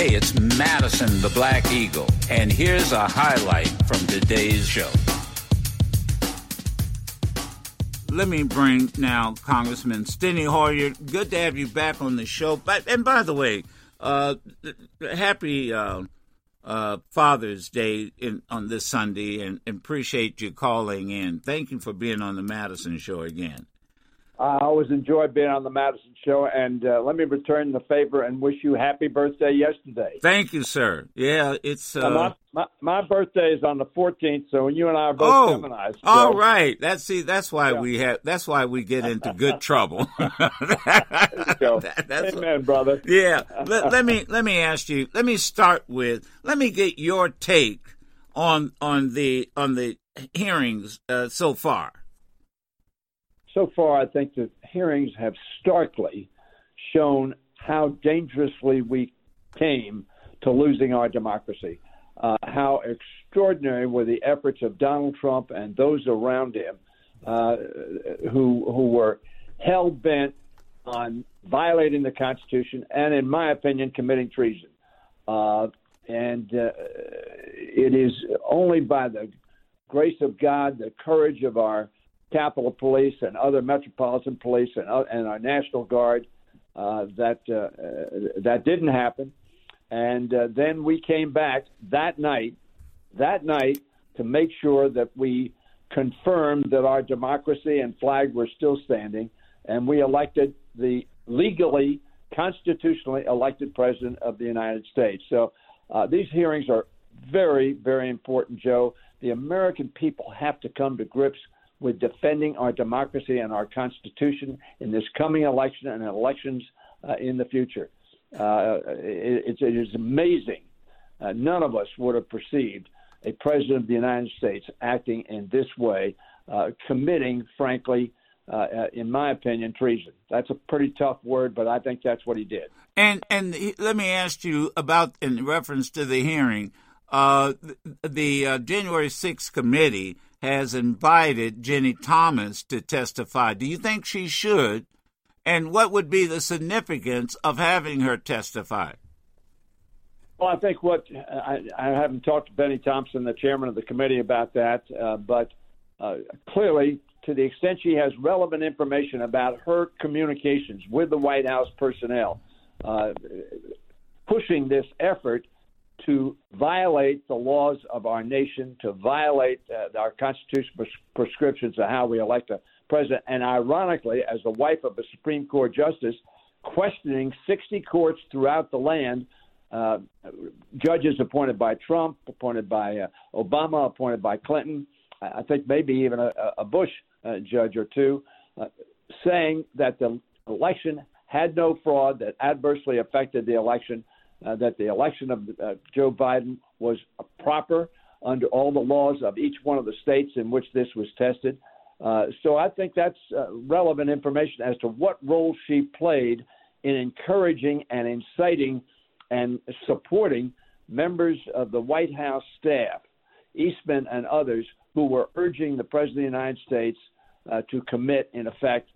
Hey, it's Madison the Black Eagle, and here's a highlight from today's show. Let me bring now Congressman Steny Hoyer. Good to have you back on the show. But and by the way, uh, happy uh, uh, Father's Day in, on this Sunday, and, and appreciate you calling in. Thank you for being on the Madison Show again. I always enjoy being on the Madison Show, and uh, let me return the favor and wish you happy birthday yesterday. Thank you, sir. Yeah, it's uh, my, my, my birthday is on the 14th, so you and I are both oh. So. All right, that's see, that's why yeah. we have that's why we get into good trouble. that, that's Amen, brother. Yeah, let, let me let me ask you. Let me start with. Let me get your take on on the on the hearings uh, so far so far, I think the hearings have starkly shown how dangerously we came to losing our democracy. Uh, how extraordinary were the efforts of Donald Trump and those around him uh, who who were hell bent on violating the Constitution and, in my opinion, committing treason. Uh, and uh, it is only by the grace of God, the courage of our Capitol Police and other Metropolitan Police and, uh, and our National Guard. Uh, that uh, uh, that didn't happen, and uh, then we came back that night, that night to make sure that we confirmed that our democracy and flag were still standing, and we elected the legally, constitutionally elected president of the United States. So uh, these hearings are very, very important, Joe. The American people have to come to grips with defending our democracy and our Constitution in this coming election and elections uh, in the future. Uh, it, it is amazing. Uh, none of us would have perceived a president of the United States acting in this way, uh, committing, frankly, uh, uh, in my opinion, treason. That's a pretty tough word, but I think that's what he did. And and let me ask you about in reference to the hearing, the, the January 6th committee has invited Ginni Thomas to testify. Do you think she should? And what would be the significance of having her testify? Well, I think what I, I haven't talked to Bennie Thompson, the chairman of the committee, about that, uh, but uh, clearly, to the extent she has relevant information about her communications with the White House personnel, uh, pushing this effort to violate the laws of our nation, to violate uh, our constitutional pres- prescriptions of how we elect a president, and ironically, as the wife of a Supreme Court justice, questioning 60 courts throughout the land, uh, judges appointed by Trump, appointed by uh, Obama, appointed by Clinton, I think maybe even a, a Bush uh, judge or two, uh, saying that the election had no fraud, that adversely affected the election uh, that the election of uh, Joe Biden was proper under all the laws of each one of the states in which this was tested. Uh, so I think that's uh, relevant information as to what role she played in encouraging and inciting and supporting members of the White House staff, Eastman and others, who were urging the President of the United States uh, to commit, in effect,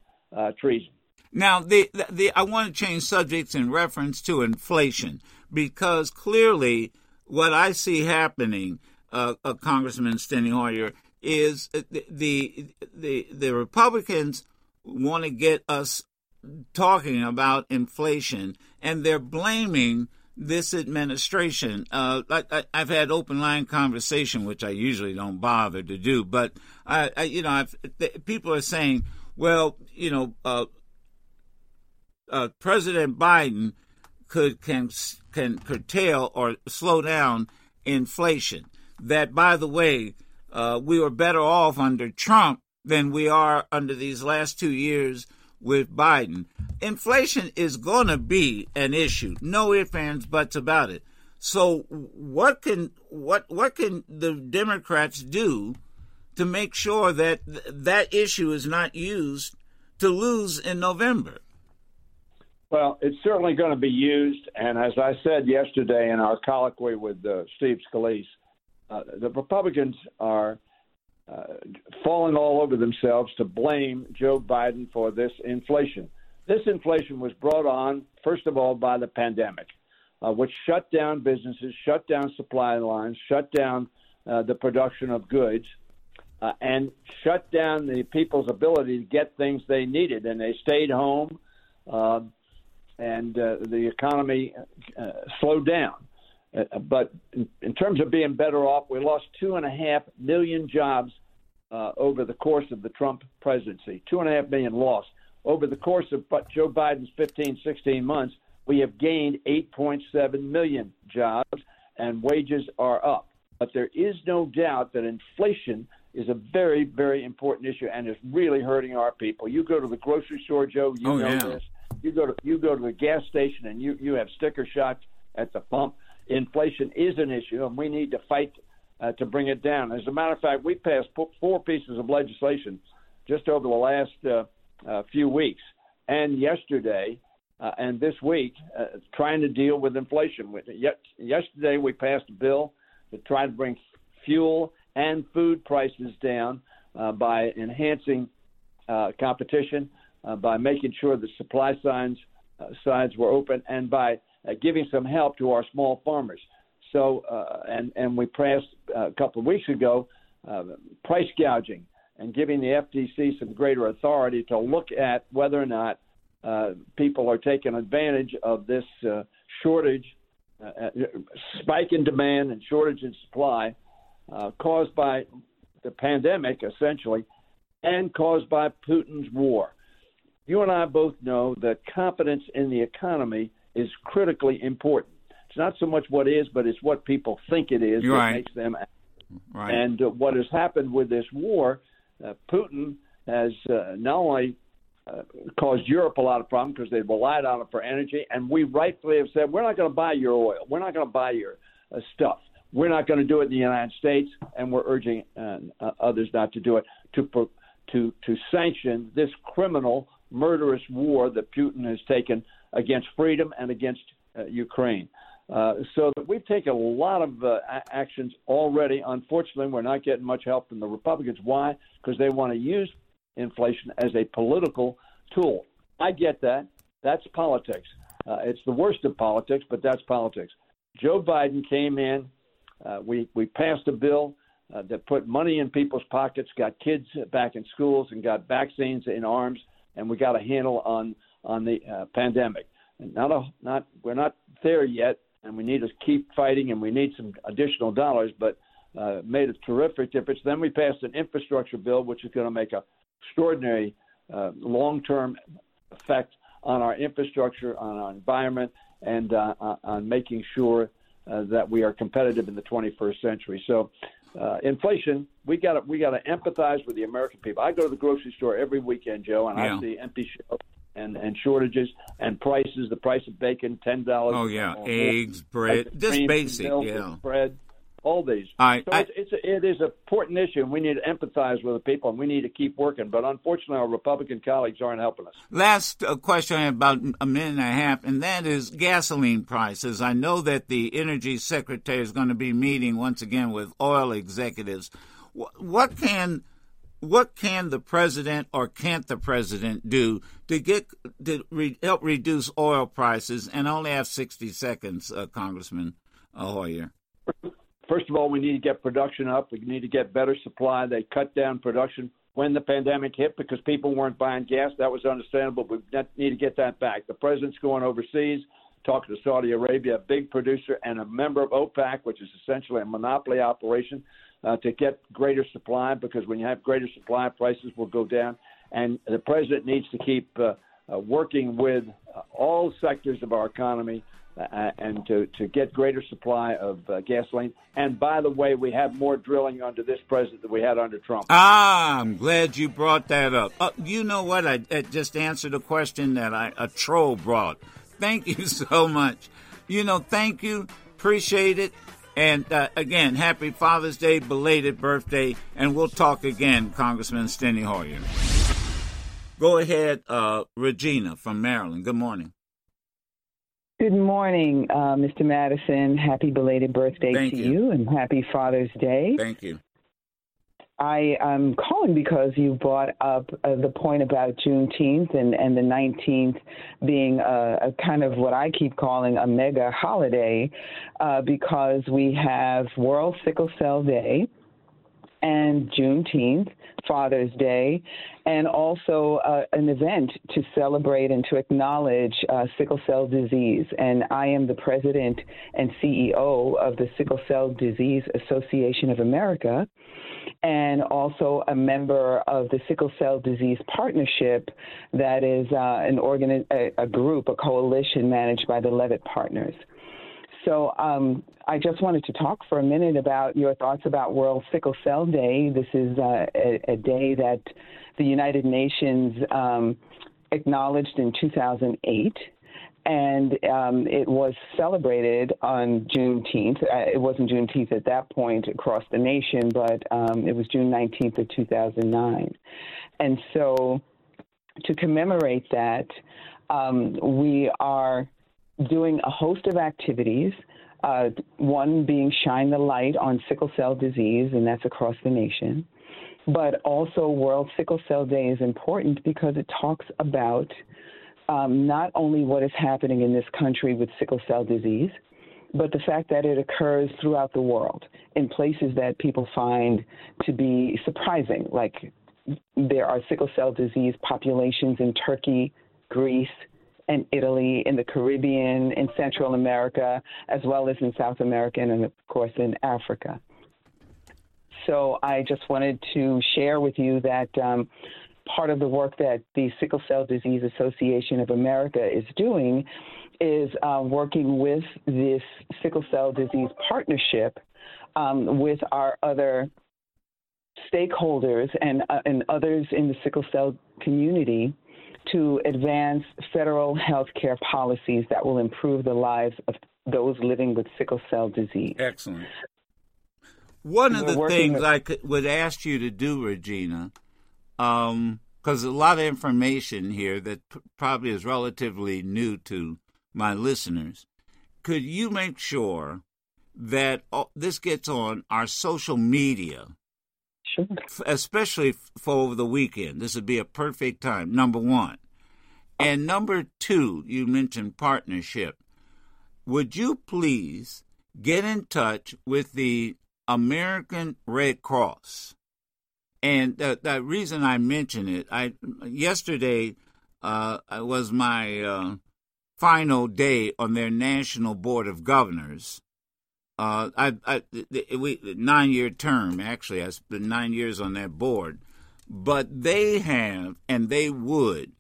treason. Now, the, the, the, I want to change subjects in reference to inflation because clearly what I see happening, uh, uh, Congressman Steny Hoyer, is the, the, the, the Republicans want to get us talking about inflation and they're blaming this administration. Uh, I, have had open line conversation, which I usually don't bother to do, but I, I you know, I've, people are saying, well, you know, uh, President Biden could can can curtail or slow down inflation. That, by the way, uh, we were better off under Trump than we are under these last two years with Biden. Inflation is going to be an issue, no ifs ands buts about it. So, what can what what can the Democrats do to make sure that th- that issue is not used to lose in November? Well, it's certainly going to be used, and as I said yesterday in our colloquy with uh, Steve Scalise, uh, the Republicans are uh, falling all over themselves to blame Joe Biden for this inflation. This inflation was brought on, first of all, by the pandemic. uh, which shut down businesses, shut down supply lines, shut down uh, the production of goods, uh, and shut down the people's ability to get things they needed. And they stayed home, and uh, the economy uh, slowed down. Uh, but in, in terms of being better off, we lost two and a half million jobs uh, over the course of the Trump presidency. Two and a half million lost. Over the course of Joe Biden's 15, 16 months, we have gained 8.7 million jobs and wages are up. But there is no doubt that inflation is a very, very important issue and is really hurting our people. You go to the grocery store, Joe, you oh, know yeah. this. You go to you go to the gas station and you, you have sticker shocks at the pump. Inflation is an issue and we need to fight uh, to bring it down. As a matter of fact, we passed four pieces of legislation just over the last uh, uh, few weeks and yesterday uh, and this week uh, trying to deal with inflation. Yesterday, we passed a bill to try to bring fuel and food prices down uh, by enhancing uh, competition, uh, by making sure the supply sides uh, sides were open, and by giving some help to our small farmers. So, and and we passed a couple of weeks ago price gouging and giving the FTC some greater authority to look at whether or not uh, people are taking advantage of this uh, shortage, uh, uh, spike in demand and shortage in supply uh, caused by the pandemic, essentially, and caused by Putin's war. You and I both know that confidence in the economy is critically important. It's not so much what is, but it's what people think it is You're that right. makes them. Right. And uh, what has happened with this war, uh, Putin has uh, not only uh, caused Europe a lot of problems because they relied on it for energy, and we rightfully have said we're not going to buy your oil, we're not going to buy your uh, stuff, we're not going to do it in the United States, and we're urging uh, others not to do it to to to sanction this criminal, murderous war that Putin has taken against freedom and against uh, Ukraine. Uh, so we've taken a lot of uh, actions already. Unfortunately, we're not getting much help from the Republicans. Why? Because they want to use inflation as a political tool. I get that. That's politics. Uh, it's the worst of politics, but that's politics. Joe Biden came in. Uh, we we passed a bill uh, that put money in people's pockets, got kids back in schools, and got vaccines in arms, and we got a handle on on the uh, pandemic. And not a not we're not there yet, and we need to keep fighting, and we need some additional dollars, but. Uh, made a terrific difference. Then we passed an infrastructure bill, which is going to make a extraordinary uh, long term effect on our infrastructure, on our environment, and uh, on making sure uh, that we are competitive in the 21st century. So, uh, inflation, we got to we got to empathize with the American people. I go to the grocery store every weekend, Joe, and yeah. I see empty shelves and and shortages and prices. The price of bacon, ten dollars. Oh yeah, eggs, bread, just basic, yeah, bread all these. I, so it's, it's a, it is an important issue, and we need to empathize with the people, and we need to keep working. But unfortunately, our Republican colleagues aren't helping us. Last uh, question, about a minute and a half, and that is gasoline prices. I know that the Energy Secretary is going to be meeting once again with oil executives. What, what can what can the president or can't the president do to get to re, help reduce oil prices? And I only have sixty seconds, uh, Congressman Hoyer. First of all, we need to get production up. We need to get better supply. They cut down production when the pandemic hit because people weren't buying gas. That was understandable. We need to get that back. The president's going overseas, talking to Saudi Arabia, a big producer and a member of OPEC, which is essentially a monopoly operation, uh, to get greater supply because when you have greater supply, prices will go down. And the president needs to keep uh, uh, working with all sectors of our economy uh, and to, to get greater supply of uh, gasoline. And by the way, we have more drilling under this president than we had under Trump. Ah, I'm glad you brought that up. Uh, you know what? I, I, just answered a question that I, a troll brought. Thank you so much. You know, thank you. Appreciate it. And uh, again, happy Father's Day, belated birthday, and we'll talk again, Congressman Steny Hoyer. Go ahead, uh, Regina from Maryland. Good morning. Good morning, uh, Mr. Madison. Happy belated birthday Thank to you. you. and happy Father's Day. Thank you. I am calling because you brought up uh, the point about Juneteenth and, and the 19th being a, a, kind of what I keep calling a mega holiday uh, because we have World Sickle Cell Day and Juneteenth, Father's Day, and also uh, an event to celebrate and to acknowledge uh, sickle cell disease. And I am the president and CEO of the Sickle Cell Disease Association of America and also a member of the Sickle Cell Disease Partnership, that is uh, an organ, a, a, group, a coalition managed by the Leavitt Partners. So um, I just wanted to talk for a minute about your thoughts about World Sickle Cell Day. This is uh, a, a, day that the United Nations um, acknowledged in 2008 and um, it was celebrated on Juneteenth. Uh, it wasn't Juneteenth at that point across the nation, but um, it was June 19th of 2009. And so, to commemorate that, um, we are doing a host of activities. Uh, one being shine the light on sickle cell disease, and that's across the nation. But also, World Sickle Cell Day is important because it talks about um, not only what is happening in this country with sickle cell disease, but the fact that it occurs throughout the world in places that people find to be surprising, like there are sickle cell disease populations in Turkey, Greece, and Italy, in the Caribbean, in Central America, as well as in South America, and of course in Africa. So I just wanted to share with you that um, part of the work that the Sickle Cell Disease Association of America is doing is uh, working with this sickle cell disease partnership um, with our other stakeholders and, uh, and others in the sickle cell community to advance federal health care policies that will improve the lives of those living with sickle cell disease. Excellent. One of the things with, I could, would ask you to do, Regina, because um, a lot of information here that probably is relatively new to my listeners. Could you make sure that this gets on our social media? Sure. Especially for over the weekend. This would be a perfect time, number one. And number two, you mentioned partnership. Would you please get in touch with the American Red Cross? And the, the reason I mention it, I yesterday uh, was my uh, final day on their national board of governors. Uh, I, I, we nine year term actually. I spent nine years on that board, but they have and they would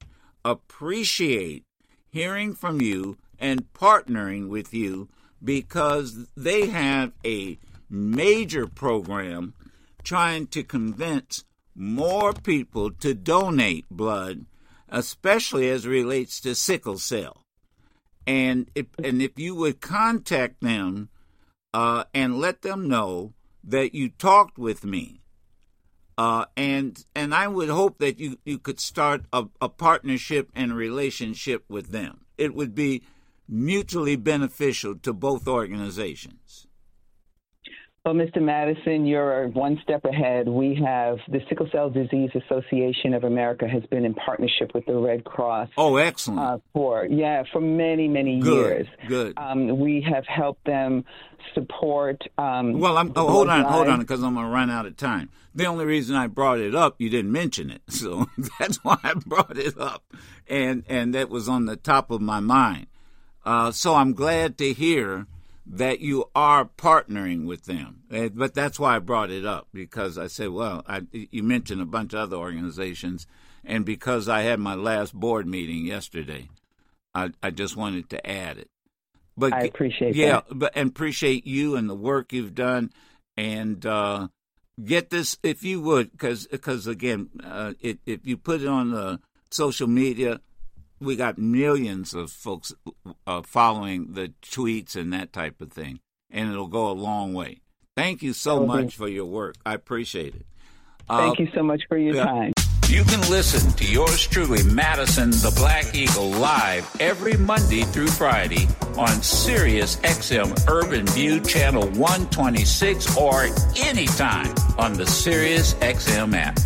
appreciate hearing from you and partnering with you because they have a major program trying to convince more people to donate blood, especially as relates to sickle cell. And if, and if you would contact them uh, and let them know that you talked with me, uh, and and I would hope that you, you could start a, a partnership and relationship with them. It would be mutually beneficial to both organizations. Well, Mr. Madison, you're one step ahead. We have the Sickle Cell Disease Association of America has been in partnership with the Red Cross. Oh, excellent! Uh, for yeah, for many many good, years. Good. Um, we have helped them support. Um, well, I'm, oh, hold on, hold on, because I'm going to run out of time. The only reason I brought it up, you didn't mention it, so that's why I brought it up, and and that was on the top of my mind. Uh, so I'm glad to hear that you are partnering with them. But that's why I brought it up because I said, well, I, you mentioned a bunch of other organizations, and because I had my last board meeting yesterday, I, I just wanted to add it. But I appreciate yeah, that. but and appreciate you and the work you've done, and uh, get this if you would, because because again, uh, it, if you put it on the social media, we got millions of folks uh, following the tweets and that type of thing, and it'll go a long way. Thank you so much for your work. I appreciate it. Uh, Thank you so much for your yeah. time. You can listen to yours truly, Madison the Black Eagle, live every Monday through Friday on Sirius XM Urban View Channel 126 or anytime on the Sirius XM app.